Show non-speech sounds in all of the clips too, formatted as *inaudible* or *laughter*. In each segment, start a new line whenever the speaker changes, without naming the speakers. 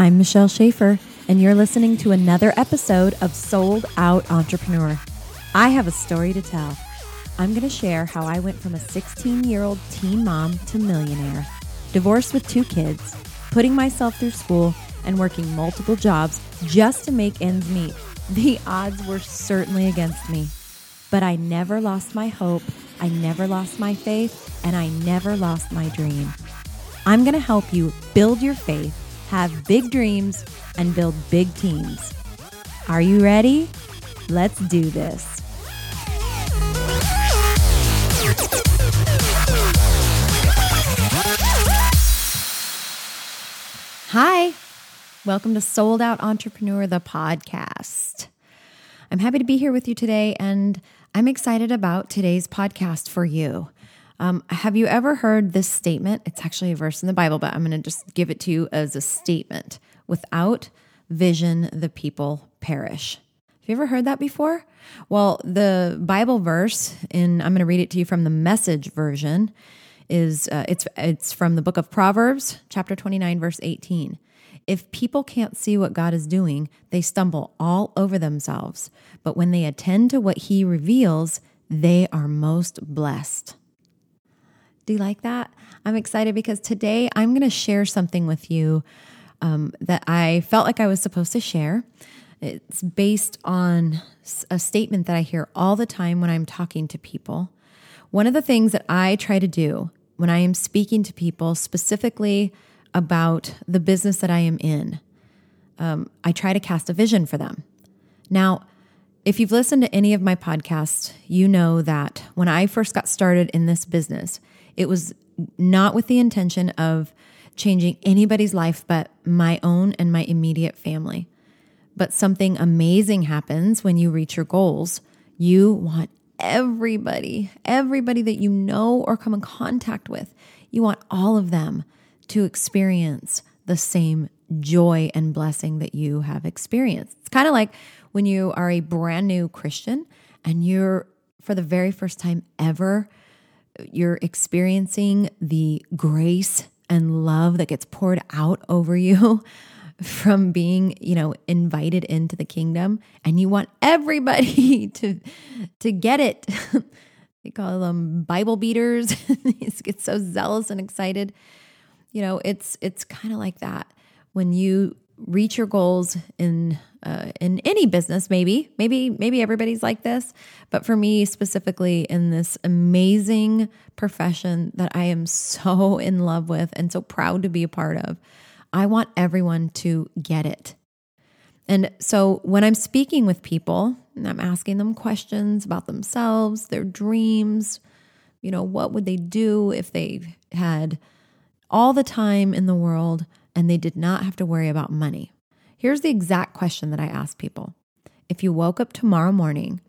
I'm Michelle Schaefer, and you're listening to another episode of Sold Out Entrepreneur. I have a story to tell. I'm going to share how I went from a 16 year old teen mom to millionaire, divorced with two kids, putting myself through school, and working multiple jobs just to make ends meet. The odds were certainly against me, but I never lost my hope, I never lost my faith, and I never lost my dream. I'm going to help you build your faith, have big dreams, and build big teams. Are you ready? Let's do this. Hi, welcome to Sold Out Entrepreneur, the podcast. I'm happy to be here with you today, and I'm excited about today's podcast for you. Um, have you ever heard this statement? It's actually a verse in the Bible, but I'm going to just give it to you as a statement. Without vision, the people perish. Have you ever heard that before? Well, the Bible verse, and I'm going to read it to you from the message version, is uh, it's it's from the book of Proverbs, chapter 29, verse 18. If people can't see what God is doing, they stumble all over themselves. But when they attend to what He reveals, they are most blessed. Do you like that? I'm excited because today I'm going to share something with you um, that I felt like I was supposed to share. It's based on a statement that I hear all the time when I'm talking to people. One of the things that I try to do when I am speaking to people specifically about the business that I am in, um, I try to cast a vision for them. Now, if you've listened to any of my podcasts, you know that when I first got started in this business, it was not with the intention of changing anybody's life but my own and my immediate family. But something amazing happens when you reach your goals. You want everybody, everybody that you know or come in contact with. You want all of them to experience the same joy and blessing that you have experienced. It's kind of like when you are a brand new Christian and you're, for the very first time ever, you're experiencing the grace and love that gets poured out over you *laughs* from being, you know, invited into the kingdom and you want everybody *laughs* to to get it. *laughs* they call them Bible beaters. get so zealous and excited. You know, it's it's kind of like that when you reach your goals in uh, in any business. Maybe, maybe, maybe everybody's like this, but for me specifically, in this amazing profession that I am so *laughs* in love with and so proud to be a part of, I want everyone to get it. And so when I'm speaking with people and I'm asking them questions about themselves, their dreams, you know, what would they do if they had all the time in the world and they did not have to worry about money? Here's the exact question that I ask people If you woke up tomorrow morning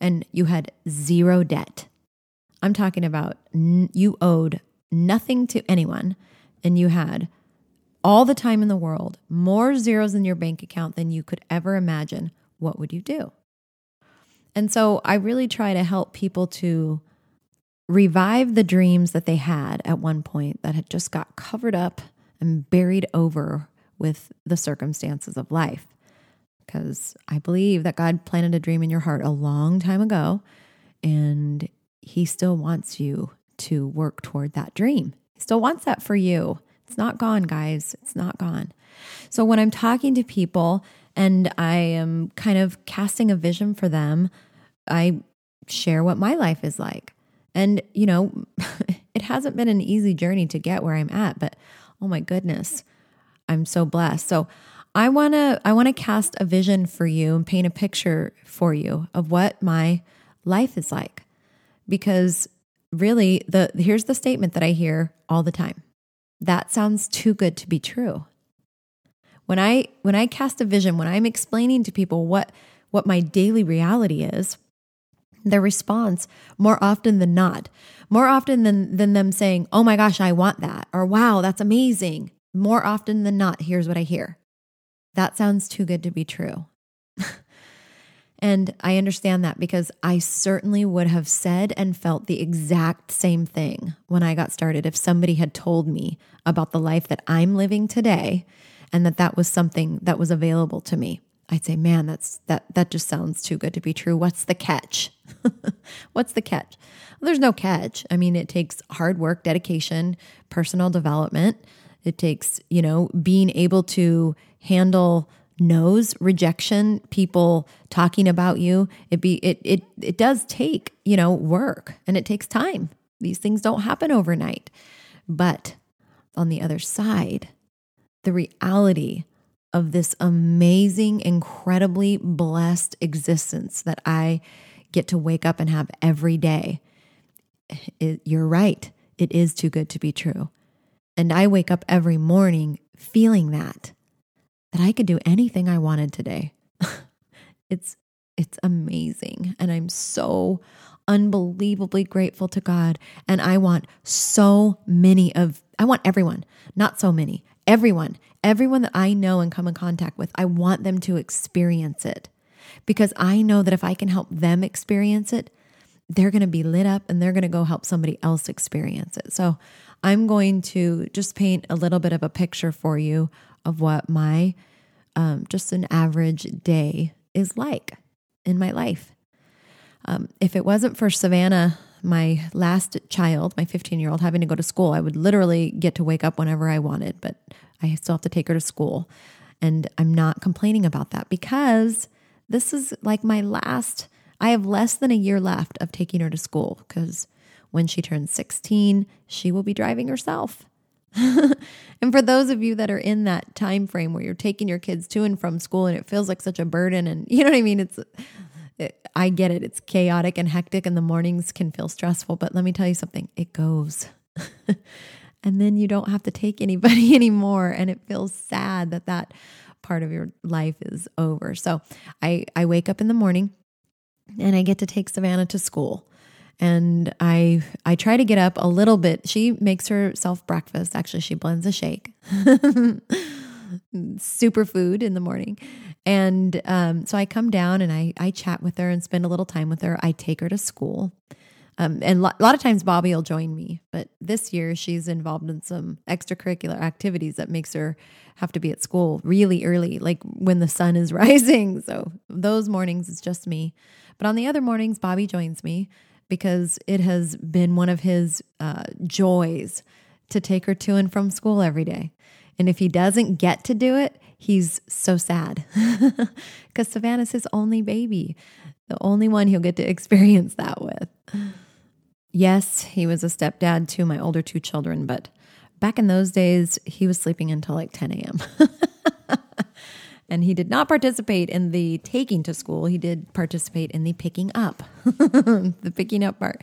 and you had zero debt, I'm talking about n- you owed nothing to anyone and you had all the time in the world, more zeros in your bank account than you could ever imagine, what would you do? And so I really try to help people to revive the dreams that they had at one point that had just got covered up and buried over with the circumstances of life. Because I believe that God planted a dream in your heart a long time ago, and He still wants you to work toward that dream. He still wants that for you. It's not gone, guys. It's not gone. So when I'm talking to people and I am kind of casting a vision for them, I share what my life is like. And, you know, *laughs* it hasn't been an easy journey to get where I'm at, but oh my goodness, I'm so blessed. So I want to I want to cast a vision for you and paint a picture for you of what my life is like. Because really the here's the statement that I hear all the time that sounds too good to be true. When I when I cast a vision, when I'm explaining to people what what my daily reality is, their response more often than not, more often than than them saying, "Oh my gosh, I want that," or "Wow, that's amazing." More often than not, here's what I hear. That sounds too good to be true. *laughs* And I understand that because I certainly would have said and felt the exact same thing when I got started if somebody had told me about the life that I'm living today and that that was something that was available to me, I'd say, man, that's that that just sounds too good to be true. What's the catch? *laughs* What's the catch? Well, there's no catch. I mean, it takes hard work, dedication, personal development. It takes, you know, being able to handle no's, rejection, people talking about you. It be it it it does take, you know, work and it takes time. These things don't happen overnight. But on the other side, the reality of this amazing, incredibly blessed existence that I get to wake up and have every day. It, you're right. It is too good to be true. And I wake up every morning feeling that that I could do anything I wanted today. *laughs* it's it's amazing and I'm so unbelievably grateful to God and I want so many of I want everyone, not so many. Everyone, everyone that I know and come in contact with, I want them to experience it because I know that if I can help them experience it, they're going to be lit up and they're going to go help somebody else experience it. So I'm going to just paint a little bit of a picture for you of what my um, just an average day is like in my life. Um, if it wasn't for Savannah, my last child, my 15 year old, having to go to school, I would literally get to wake up whenever I wanted, but I still have to take her to school. And I'm not complaining about that because this is like my last, I have less than a year left of taking her to school because when she turns 16, she will be driving herself. *laughs* and for those of you that are in that time frame where you're taking your kids to and from school and it feels like such a burden and you know what I mean it's it, I get it it's chaotic and hectic and the mornings can feel stressful but let me tell you something it goes *laughs* and then you don't have to take anybody *laughs* anymore and it feels sad that that part of your life is over so I I wake up in the morning and I get to take Savannah to school and I I try to get up a little bit. She makes herself breakfast. Actually, she blends a shake. *laughs* Superfood in the morning. And um, so I come down and I I chat with her and spend a little time with her. I take her to school. Um, and lo- a lot of times Bobby will join me, but this year she's involved in some extracurricular activities that makes her have to be at school really early, like when the sun is *laughs* rising. So those mornings it's just me. But on the other mornings, Bobby joins me because it has been one of his uh, joys to take her to and from school every day. And if he doesn't get to do it, he's so sad *laughs* because Savannah's his only baby, the only one he'll get to *laughs* experience that with. Yes, he was a stepdad to my older two children, but back in those days, he was sleeping until like 10 a.m. *laughs* and he did not participate in the taking to school. He did participate in the picking up, *laughs* the picking up part.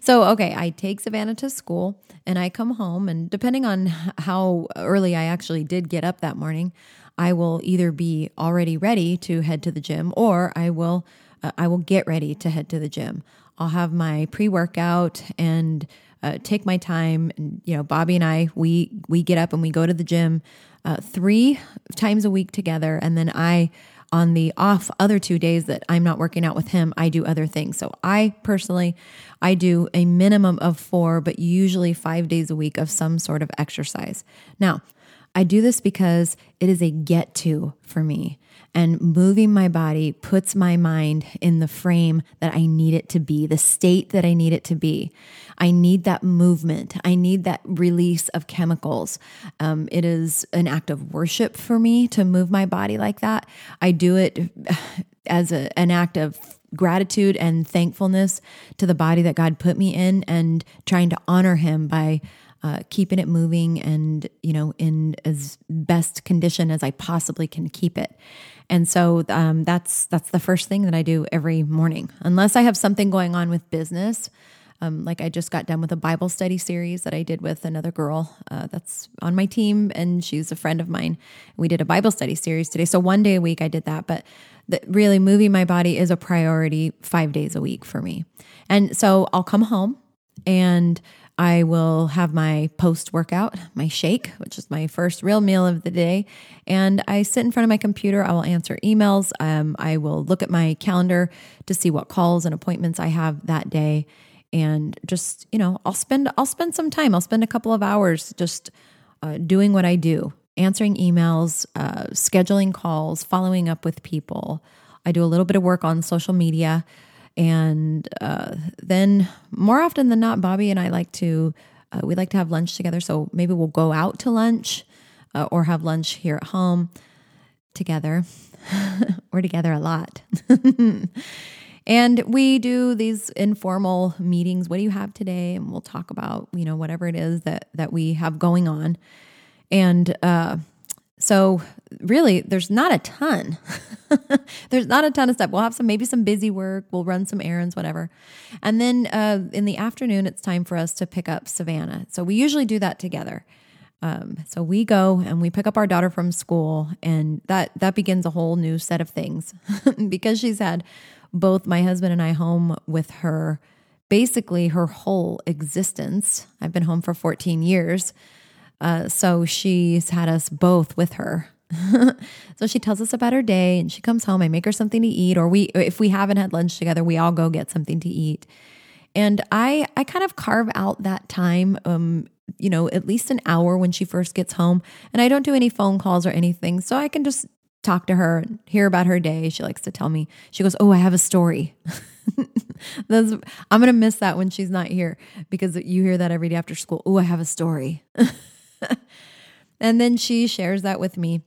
So, okay, I take Savannah to school and I come home, and depending on how early I actually did get up that morning, I will either be already ready to head to the gym or I will uh, I will get ready to head to the gym. I'll have my pre-workout and uh, take my time and you know Bobby and I we we get up and we go to the gym uh, three times a week together. And then I, on the off other two days that I'm not working out with him, I do other things. So I personally, I do a minimum of four, but usually five days a week of some sort of exercise. Now, I do this because it is a get to for me. And moving my body puts my mind in the frame that I need it to be, the state that I need it to be. I need that movement. I need that release of chemicals. Um, it is an act of worship for me to move my body like that. I do it *sighs* as a, an act of gratitude and thankfulness to the body that God put me in and trying to honor Him by uh, keeping it moving and you know in as best condition as I possibly can keep it. And so um, that's that's the first thing that I do every morning, unless I have something going on with business. Um, like I just got done with a Bible study series that I did with another girl uh, that's on my team, and she's a friend of mine. We did a Bible study series today, so one day a week I did that. But really, moving my body is a priority five days a week for me. And so I'll come home and I will have my post workout, my shake, which is my first real meal of the day. And I sit in front of my computer. I will answer emails. Um, I will look at my calendar to see what calls and appointments I have that day. And just, you know, I'll spend, I'll spend some time. I'll spend a couple of hours just uh, doing what I do answering emails, uh, scheduling calls, following up with people. I do a little bit of work on social media. And uh, then, more often than not, Bobby and I like to, uh, we like to have lunch together. So maybe we'll go out to lunch uh, or have lunch here at home together. *laughs* We're together a lot. *laughs* and we do these informal meetings. What do you have today? And we'll talk about, you know, whatever it is that that we have going on. And uh so really there's not a ton. *laughs* there's not a ton of stuff. We'll have some maybe some busy work, we'll run some errands, whatever. And then uh in the afternoon it's time for us to pick up Savannah. So we usually do that together. Um, so we go and we pick up our daughter from school, and that that begins a whole new set of things *laughs* because she's had both my husband and I home with her basically her whole existence. I've been home for 14 years, uh, so she's had us both with her. *laughs* so she tells us about her day, and she comes home. I make her something to eat, or we if we haven't had lunch together, we all go get something to eat. And I I kind of carve out that time um you know, at least an hour when she first gets home. And I don't do any phone calls or anything. So I can just talk to her, hear about her day. She likes to tell me, she goes, Oh, I have a story. *laughs* That's, I'm going to miss that when she's not here because you hear that every day after school. Oh, I have a story. *laughs* *laughs* and then she shares that with me.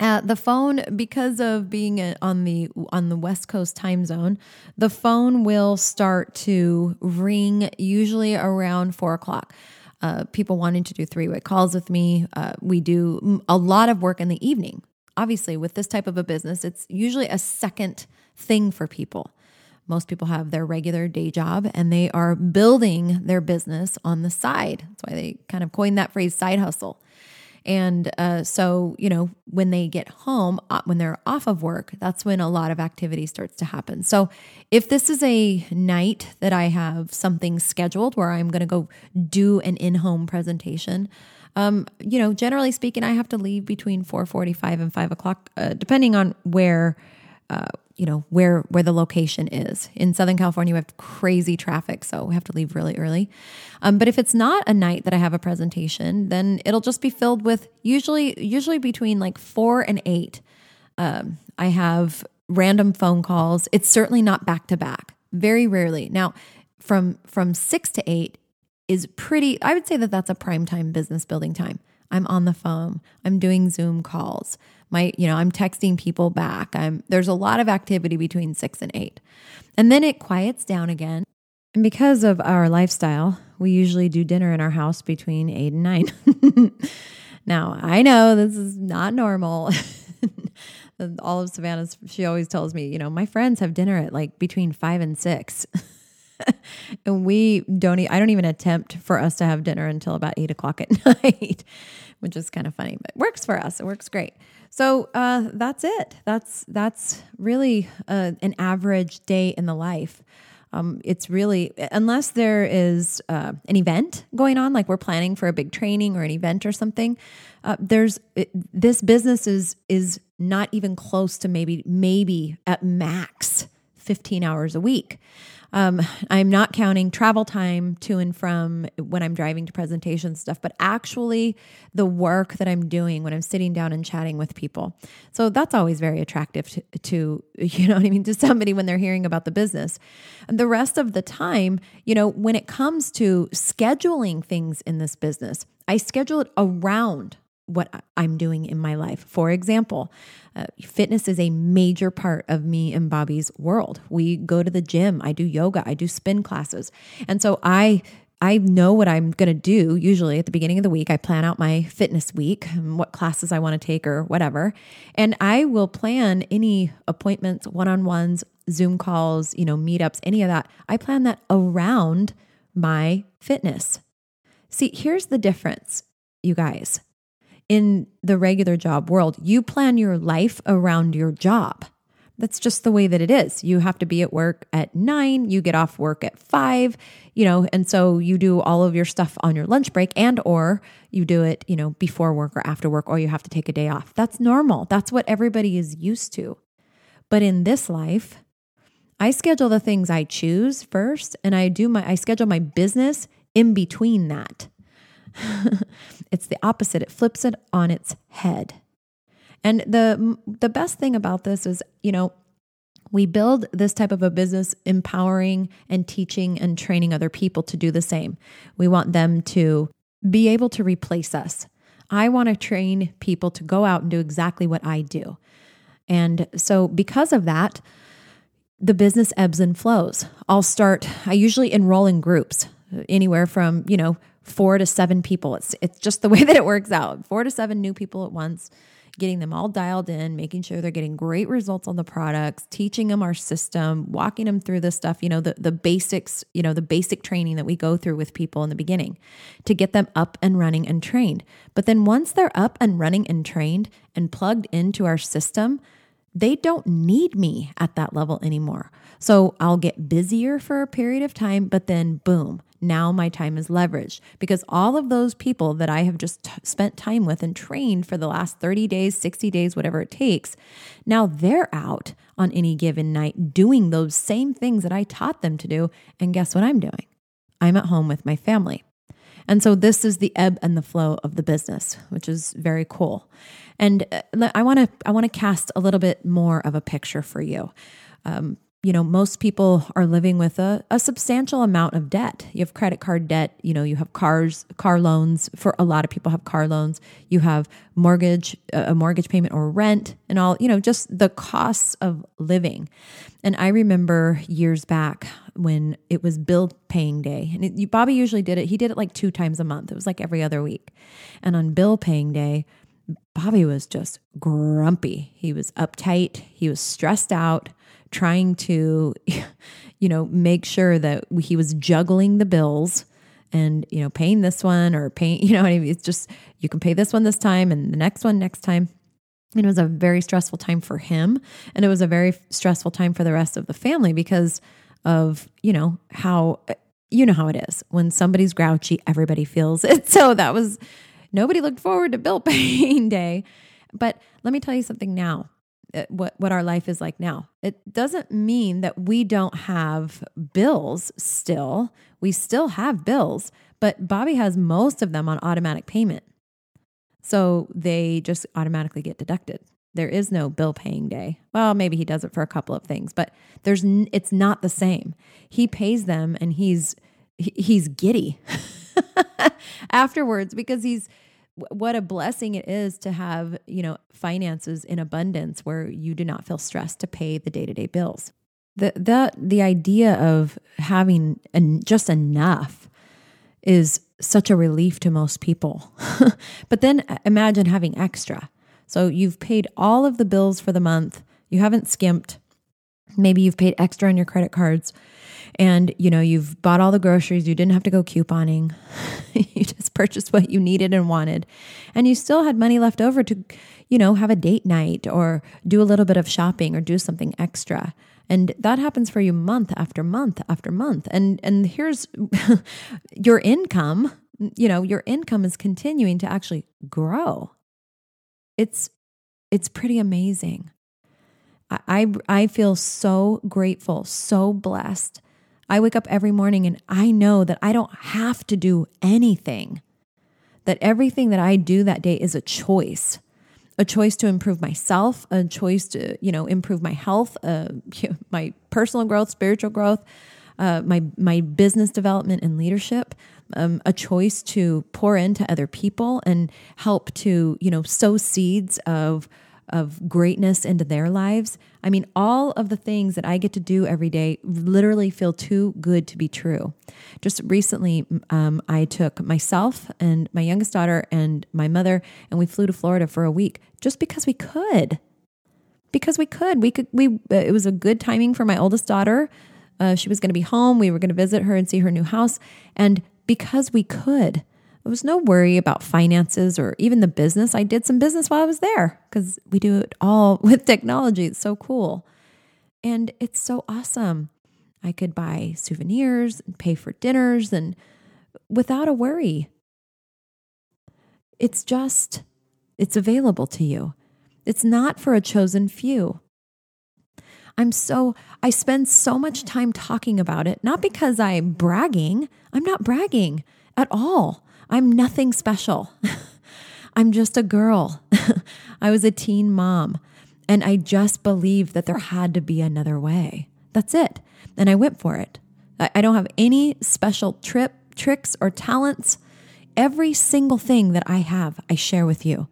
Uh, the phone, because of being on the on the West Coast time zone, the phone will start to ring usually around four o'clock uh, people wanting to do three way calls with me. Uh, we do a lot of work in the evening. Obviously, with this type of a business, it's usually a second thing for people. Most people have their regular day job and they are building their business on the side. That's why they kind of coined that phrase side hustle. And uh, so, you know, when they get home, uh, when they're off of work, that's when a lot of activity starts to happen. So, if this is a night that I have something scheduled where I'm going to go do an in-home presentation, um, you know, generally speaking, I have to leave between 4:45 and 5 o'clock, uh, depending on where uh, you know where where the location is. In southern california we have crazy traffic so we have to leave really early. Um, but if it's not a night that i have a presentation then it'll just be filled with usually usually between like four and eight um, i have random phone calls. It's certainly not back to back very rarely. Now from from six to eight is pretty i would say that that's a prime time business building time. I'm on the phone. I'm doing zoom calls my you know i'm texting people back. I'm there's a lot of activity between 6 and 8 and then it quiets down again. And because of our lifestyle we usually do dinner in our house between 8 and 9 *laughs* now i know this is not normal. *laughs* All of savannah's she always tells me you know my friends have dinner at like between 5 and 6 *laughs* and we don't i don't even attempt for us to have dinner until about 8 o'clock at night which is kind of funny but works for us. It works great so uh, that's it. That's that's really uh, an average day in the life. Um, it's really unless there is uh, an event going on, like we're planning for a big training or an event or something. Uh, there's it, this business is is not even close to maybe maybe at max fifteen hours a week. Um, I'm not counting travel time to and from when I'm driving to presentation stuff, but actually the work that I'm doing when I'm sitting down and chatting with people. So that's always very attractive to, to *laughs* you know what I mean, to somebody when they're hearing about the business. And the rest of the time, you know, when it comes to scheduling things in this business, I schedule it around what I'm doing in my life. For example, uh, fitness is a major part of me and Bobby's world. We go to the gym, I do yoga, I do spin classes. And so I I know what I'm going to do usually at the beginning of the week. I plan out my fitness week, what classes I want to take or whatever. And I will plan any appointments, one-on-ones, Zoom calls, you know, meetups, any of that. I plan that around my fitness. See, here's the difference, you guys in the regular job world, you plan your life around your job. That's just the way that it is. You have to be at work at nine, you get off work at five, you know, and so you do all of your stuff on your lunch break and or you do it, you know, before work or after work, or you have to take a day off. That's normal. That's what everybody is used to. But in this life, I schedule the things I choose first and I do my I schedule my business in between that. It's the opposite. It flips it on its head. And the the best thing about this is, you know, we build this type of a business empowering and teaching and training other people to do the same. We want them to be able to replace us. I want to train people to go out and do exactly what I do. And so, because of that, the business ebbs and flows. I'll start, I usually enroll in groups, anywhere from, you know, four to seven people. It's, it's just the *laughs* way that it works out four to seven new people at once getting them all dialed in, making sure they're getting great results on the products, teaching them our system, walking them through the stuff, you know, the, the basics, you know, the basic training that we go through with people in the beginning to get them up and running and trained. But then once they're up and running and trained and plugged into our system, they don't need me at that level anymore. So I'll get busier for a period of time, but then boom, now my time is leveraged because all of those people that I have just t- spent time with and trained for the last 30 days, 60 days, whatever it takes, now they're out on any given night doing those same things that I taught them to do. And guess what I'm doing? I'm at home with my family. And so this is the ebb and the flow of the business, which is very cool. And uh, I want to I want to cast a little bit more of a picture for you. Um, you know, most people are living with a, a substantial amount of debt. You have credit card debt, you know, you have cars, car loans. For a lot of people have car loans. You have mortgage, a mortgage payment or rent and all, you know, just the costs of living. And I remember years back when it was bill paying day and it, Bobby usually did it. He did it like two times a month. It was like every other week. And on bill paying day, Bobby was just grumpy. He was uptight. He was stressed out trying to, you know, make sure that he was juggling the bills and, you know, paying this one or paying, *laughs* you know, it's just, you can pay this one this time and the next one next time. And it was a very stressful time for him. And it was a very stressful time for the rest of the family because of, you know, how, you know how it is. When somebody's grouchy, everybody feels it. *laughs* So that was, nobody looked forward to bill *laughs* paying day. But let me tell you something now. Uh, what what our life is like now. It doesn't mean that we don't have bills still. We still have bills, but Bobby has most of them on automatic payment. So they just automatically get deducted. There is no bill paying day. Well, maybe he does it for a couple of things, but there's it's not the same. He pays them and he's he's giddy *laughs* afterwards because he's what a blessing it is to have, you know, finances in abundance where you do not feel stressed to pay the day-to-day bills. The the the idea of having en- just enough is such a relief to most people. *laughs* but then uh, imagine having extra. So you've paid all of the bills for the month, you haven't skimped. Maybe you've paid extra on your credit cards and you know you've bought all the groceries. You didn't have to go couponing. *laughs* You just purchased what you needed and wanted. And you still had money left over to you know have a date night or do a little bit of shopping or do something extra. And that happens for you month after month after month. And and here's *laughs* your income you know your income is continuing to actually grow. It's it's pretty amazing. I, I feel so grateful, so blessed I wake up every morning and I know that I don't have to do anything, that everything that I do that day is a choice. A choice to improve myself, a choice to, you know, improve my health, uh, *laughs* my personal growth, spiritual growth, uh, my my business development and leadership, um, a choice to pour into other people and help to you know sow seeds of of greatness into their lives. I mean, all of the things that I get to do every day literally feel too good to be true. Just recently, um, I took myself and my youngest daughter and my mother, and we flew to Florida for a week just because we could. Because we could, we could. We uh, it was a good timing for my oldest daughter. Uh, she was going to be home. We were going to visit her and see her new house, and because we could, there was no worry about finances or even the business. I did some business while I was there because we do it all *laughs* with technology. It's so cool. And it's so awesome. I could buy souvenirs and pay for dinners and without a worry. It's just, it's available to you. It's not for a chosen few. I'm so, I spend so much time talking about it, not because I'm bragging. I'm not bragging at all. I'm nothing special. *laughs* I'm just a girl. *laughs* I was a teen mom. And I just believed that there had to be another way. That's it. And I went for it. I don't have any special trip, tricks, or talents. Every single thing that I have, I share with you.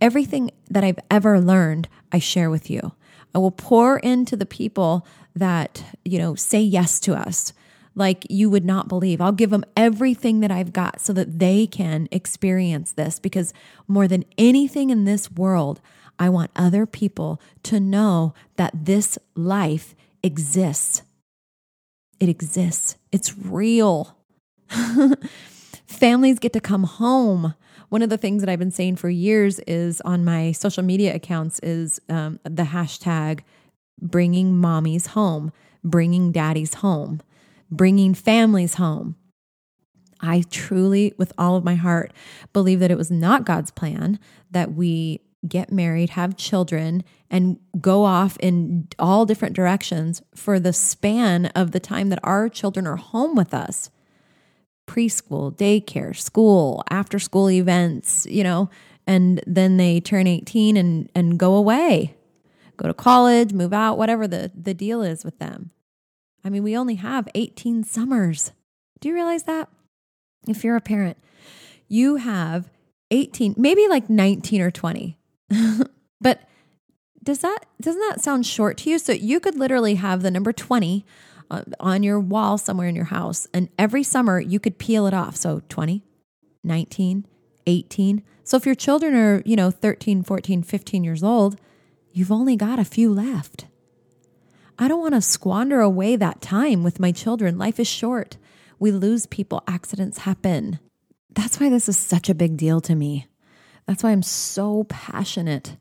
Everything that I've ever learned, I share with you. I will pour into the people that, you know, say yes to us like you would not believe. I'll give them everything that I've got so that they can experience this because more than anything in this world, I want other people to know that this life exists. It exists, it's real. *laughs* Families get to come home. One of the things that I've been saying for years is on my social media accounts is um, the hashtag bringing mommies home, bringing daddies home, bringing families home. I truly, with all of my heart, believe that it was not God's plan that we get married, have children, and go off in all different directions for the span of the time that our children are home with us preschool, daycare, school, after school events, you know, and then they turn 18 and, and go away, go to college, move out, whatever the, the deal is with them. I mean, we only have 18 summers. Do you realize that? If you're a parent, you have 18, maybe like 19 or 20 *laughs* but does that doesn't that sound short to you? So you could literally have the number 20 uh, on your wall somewhere in your house and every summer you could peel it off. So 20, 19, 18. So if your children are, you know, 13, 14, 15 years old, you've only got a few left. I don't want to squander away that time with my children. Life is short. We lose people, accidents happen. That's why this is such a big deal to me. That's why I'm so passionate.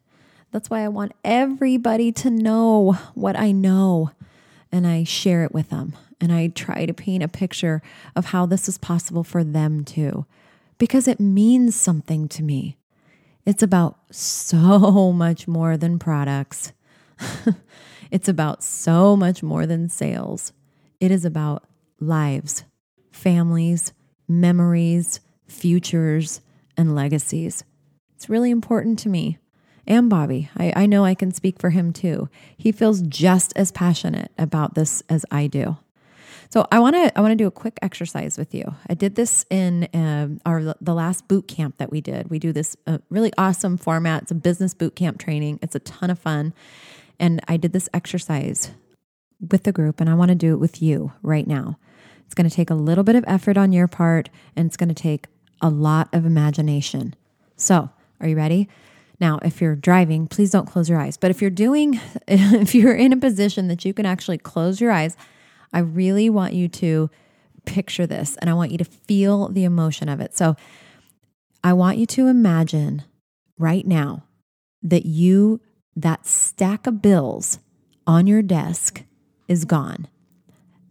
That's why I want everybody to know what I know and I share it with them. And I try to paint a picture of how this is possible for them too, because it means something to me. It's about so much more than products. *laughs* it's about so much more than sales. It is about lives, families, memories, futures, and legacies. It's really important to me and Bobby. I, I know I can speak for him too. He feels just as passionate about this as I do. So I want to I want to do a quick exercise with you. I did this in um, our the last boot camp that we did. We do this uh, really awesome format. It's a business boot camp training. It's a ton of fun, and I did this exercise with the group, and I want to do it with you right now. It's going to take a little bit of effort on your part, and it's going to take a lot of imagination. So are you ready? Now, if you're driving, please don't close your eyes. But if you're doing, *laughs* if you're in a position that you can actually close your eyes, I really want you to picture this and I want you to feel the emotion of it. So I want you to imagine right now that you, that stack of bills on your desk is gone,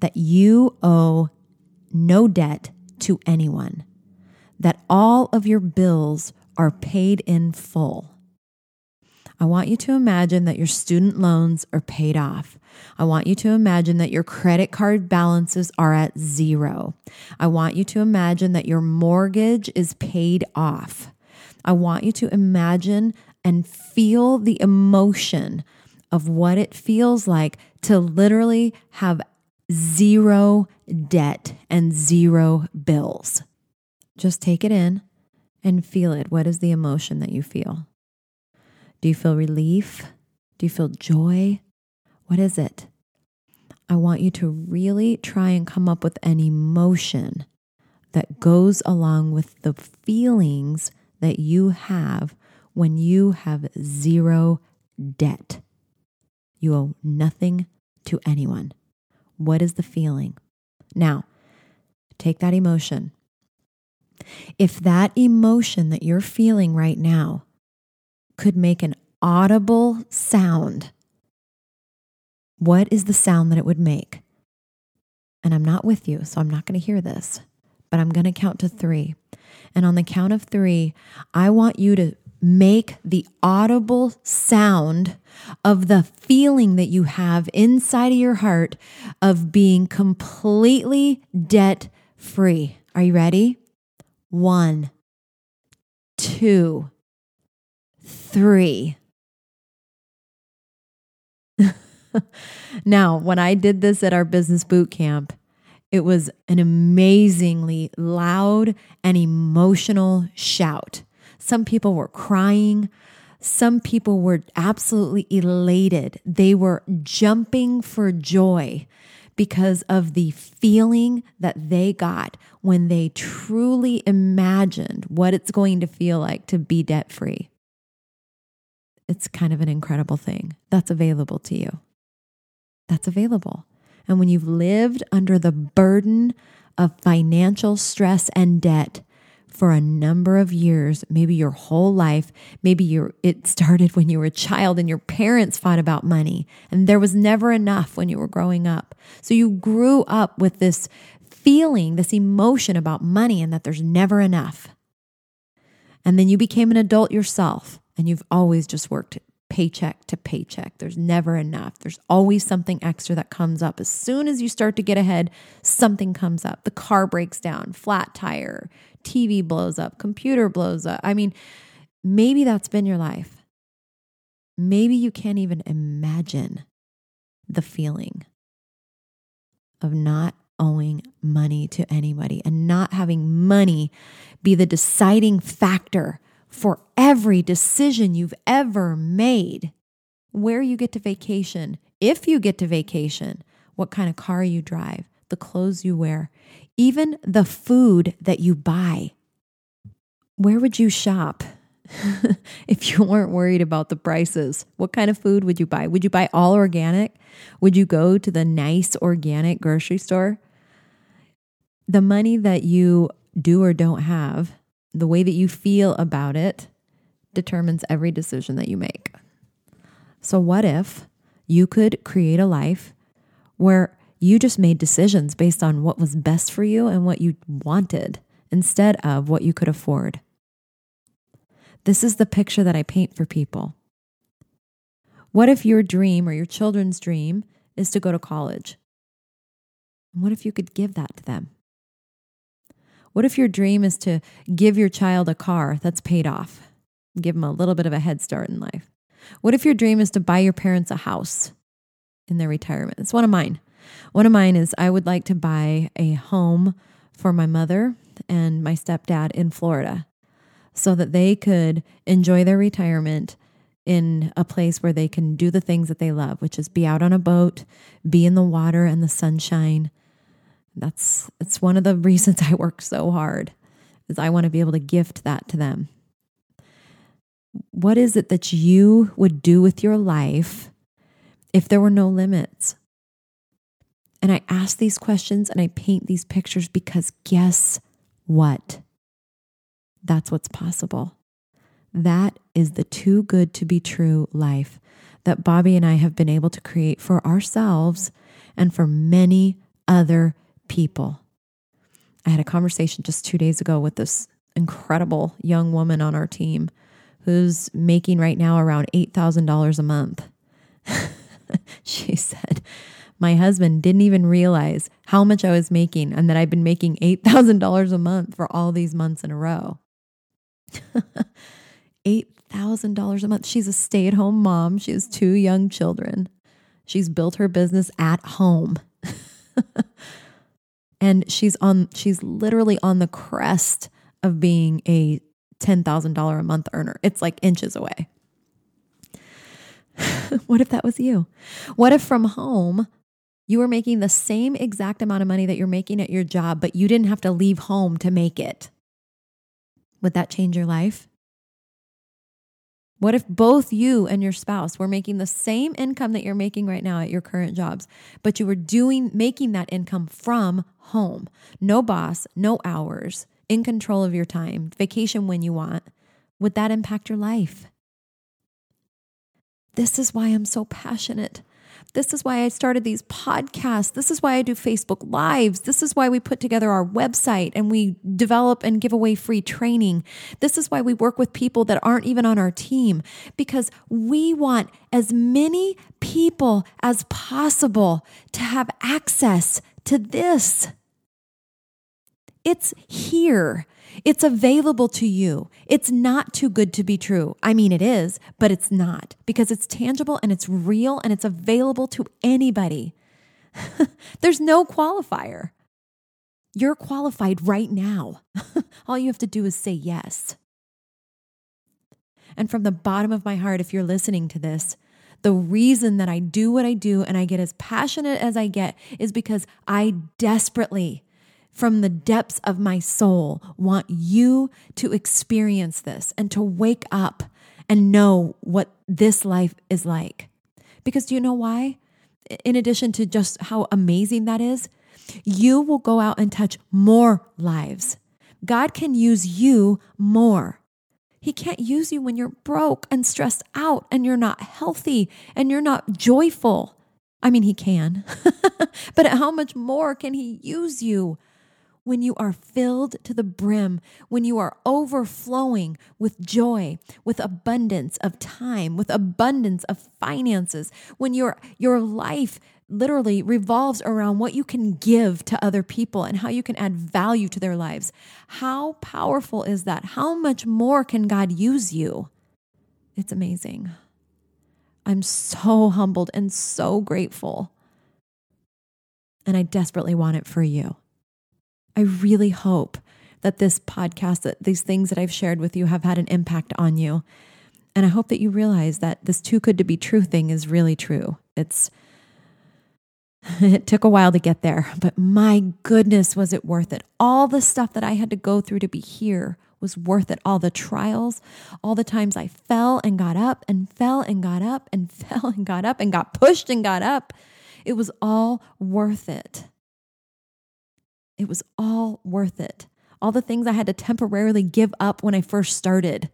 that you owe no debt to anyone, that all of your bills are paid in full. I want you to imagine that your student loans are paid off. I want you to imagine that your credit card balances are at zero. I want you to imagine that your mortgage is paid off. I want you to imagine and feel the emotion of what it feels like to literally have zero debt and zero bills. Just take it in and feel it. What is the emotion that you feel? Do you feel relief? Do you feel joy? What is it? I want you to really try and come up with an emotion that goes along with the feelings that you have when you have zero debt. You owe nothing to anyone. What is the feeling? Now, take that emotion if that emotion that you're feeling right now could make an audible sound, what is the sound that it would make? And I'm not with you, so I'm not going to hear this, but I'm going to count to three. And on the count of three, I want you to make the audible sound of the feeling that you have inside of your heart of being completely debt free. Are you ready? One, two, three. *laughs* now, when I did this at our business boot camp, it was an amazingly loud and emotional shout. Some people were crying. Some people were absolutely elated. They were jumping for joy because of the feeling that they got when they truly imagined what it's going to feel like to be debt free. It's kind of an incredible thing that's available to you. That's available. And when you've lived under the burden of financial stress and debt, for a number of years, maybe your whole life. Maybe you it started when you were a child and your parents fought about money and there was never enough when you were growing up. So you grew up with this feeling, this emotion about money and that there's never enough. And then you became an adult yourself and you've always just worked paycheck to paycheck. There's never enough. There's always something extra that comes up. As soon as you start to get ahead, something comes up. The car breaks down, flat tire, TV blows up, computer blows up. I mean, maybe that's been your life. Maybe you can't even imagine the feeling of not owing money to anybody and not having money be the deciding factor for every decision you've ever made. Where you get to vacation, if you get to vacation, what kind of car you drive, the clothes you wear, even the food that you buy. Where would you shop *laughs* if you weren't worried about the prices? What kind of food would you buy? Would you buy all organic? Would you go to the nice organic grocery store? The money that you do or don't have, the way that you feel about it, determines every decision that you make. So, what if you could create a life where you just made decisions based on what was best for you and what you wanted instead of what you could afford. This is the picture that I paint for people. What if your dream or your children's dream is to go to college? What if you could give that to them? What if your dream is to give your child a car that's paid off? Give them a little bit of a head start in life. What if your dream is to buy your parents a house in their retirement? It's one of mine. One of mine is I would like to buy a home for my mother and my stepdad in Florida so that they could enjoy their retirement in a place where they can do the things that they love, which is be out on a boat, be in the water and the sunshine. That's it's one of the *laughs* reasons I work so hard is I want to be able to gift that to them. What is it that you would do with your life if there were no limits? And I ask these questions and I paint these pictures because guess what? That's what's possible. That is the too good to be true life that Bobby and I have been able to create for ourselves and for many other people. I had a conversation just two days ago with this incredible young woman on our team who's making right now around $8,000 a month. *laughs* she said, my husband didn't even realize how much I was making and that I've been making $8,000 a month for all these months in a row. *laughs* $8,000 a month. She's a stay at home mom. She has two young children. She's built her business at home. *laughs* and she's on she's literally on the crest of being a $10,000 a month earner. It's like inches away. *laughs* what if that was you? What if from home you were making the same exact amount of money that you're making at your job, but you didn't have to leave home to make it. Would that change your life? What if both you and your spouse were making the same income that you're making right now at your current jobs, but you were doing making that income from home? No boss, no hours, in control of your time, vacation when you want. Would that impact your life? This is why I'm so passionate this is why I started these podcasts. This is why I do Facebook Lives. This is why we put together our website and we develop and give away free training. This is why we work with people that aren't even on our team because we want as many people as possible to have access to this. It's here. It's available to you. It's not too good to be true. I mean, it is, but it's not because it's tangible and it's real and it's available to anybody. *laughs* There's no qualifier. You're qualified right now. *laughs* All you have to do is say yes. And from the bottom of my heart, if you're listening to this, the reason that I do what I do and I get as passionate as I get is because I desperately, from the depths of my soul, want you to experience this and to wake up and know what this life is like. Because do you know why? In addition to just how amazing that is, you will go out and touch more lives. God can use you more. He can't use you when you're broke and stressed out and you're not healthy and you're not joyful. I mean, He can, *laughs* but how much more can He use you? When you are filled to the brim, when you are overflowing with joy, with abundance of time, with abundance of finances, when your, your life literally revolves around what you can give to other people and how you can add value to their lives. How powerful is that? How much more can God use you? It's amazing. I'm so humbled and so grateful. And I desperately want it for you. I really hope that this podcast, that these things that I've shared with you have had an impact on you. And I hope that you realize that this too good to be true thing is really true. It's *laughs* It took a while to get there, but my goodness, was it worth it? All the stuff that I had to go through to be here was worth it. All the trials, all the times I fell and got up and fell and got up and *laughs* fell and got up and got pushed and got up. It was all worth it. It was all worth it. All the things I had to temporarily give up when I first started.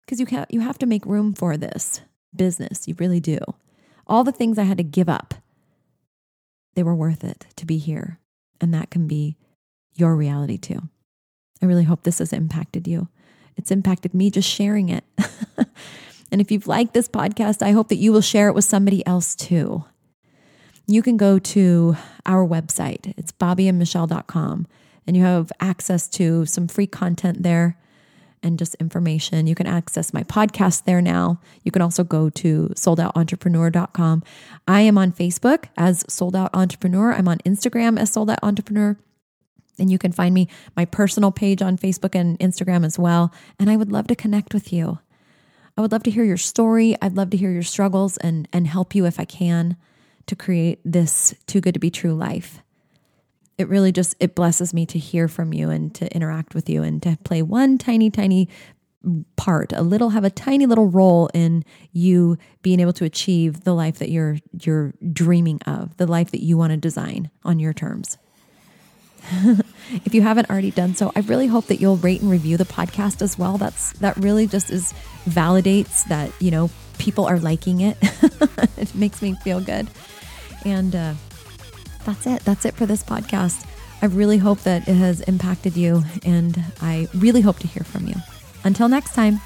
Because you, you have to make room for this business. You really do. All the things I had to give up they were worth it to be here. And that can be your reality too. I really hope this has impacted you. It's impacted me just sharing it. *laughs* and if you've liked this podcast, I hope that you will share it with somebody else too. You can go to our website. It's bobbyandmichelle.com and you have access to some free content there and just information. You can access my podcast there now. You can also go to soldoutentrepreneur.com. I am on Facebook as Sold Out Entrepreneur. I'm on Instagram as Sold Out Entrepreneur. And you can find me my personal page on Facebook and Instagram as well. And I would love to connect with you. I would love to hear your story. I'd love to hear your struggles and, and help you if I can to create this too good to be true life. It really just it blesses me to hear from you and to interact with you and to play one tiny tiny part a little have a tiny little role in you being able to achieve the life that you're you're dreaming of the life that you want to design on your terms. *laughs* If you haven't already done so i really hope that you'll rate and review the podcast as well. That's that really just is validates that you know people are liking it. *laughs* It makes me feel good and uh, that's it. That's it for this podcast. I really hope that it has impacted you, and I really hope to hear from you. Until next time.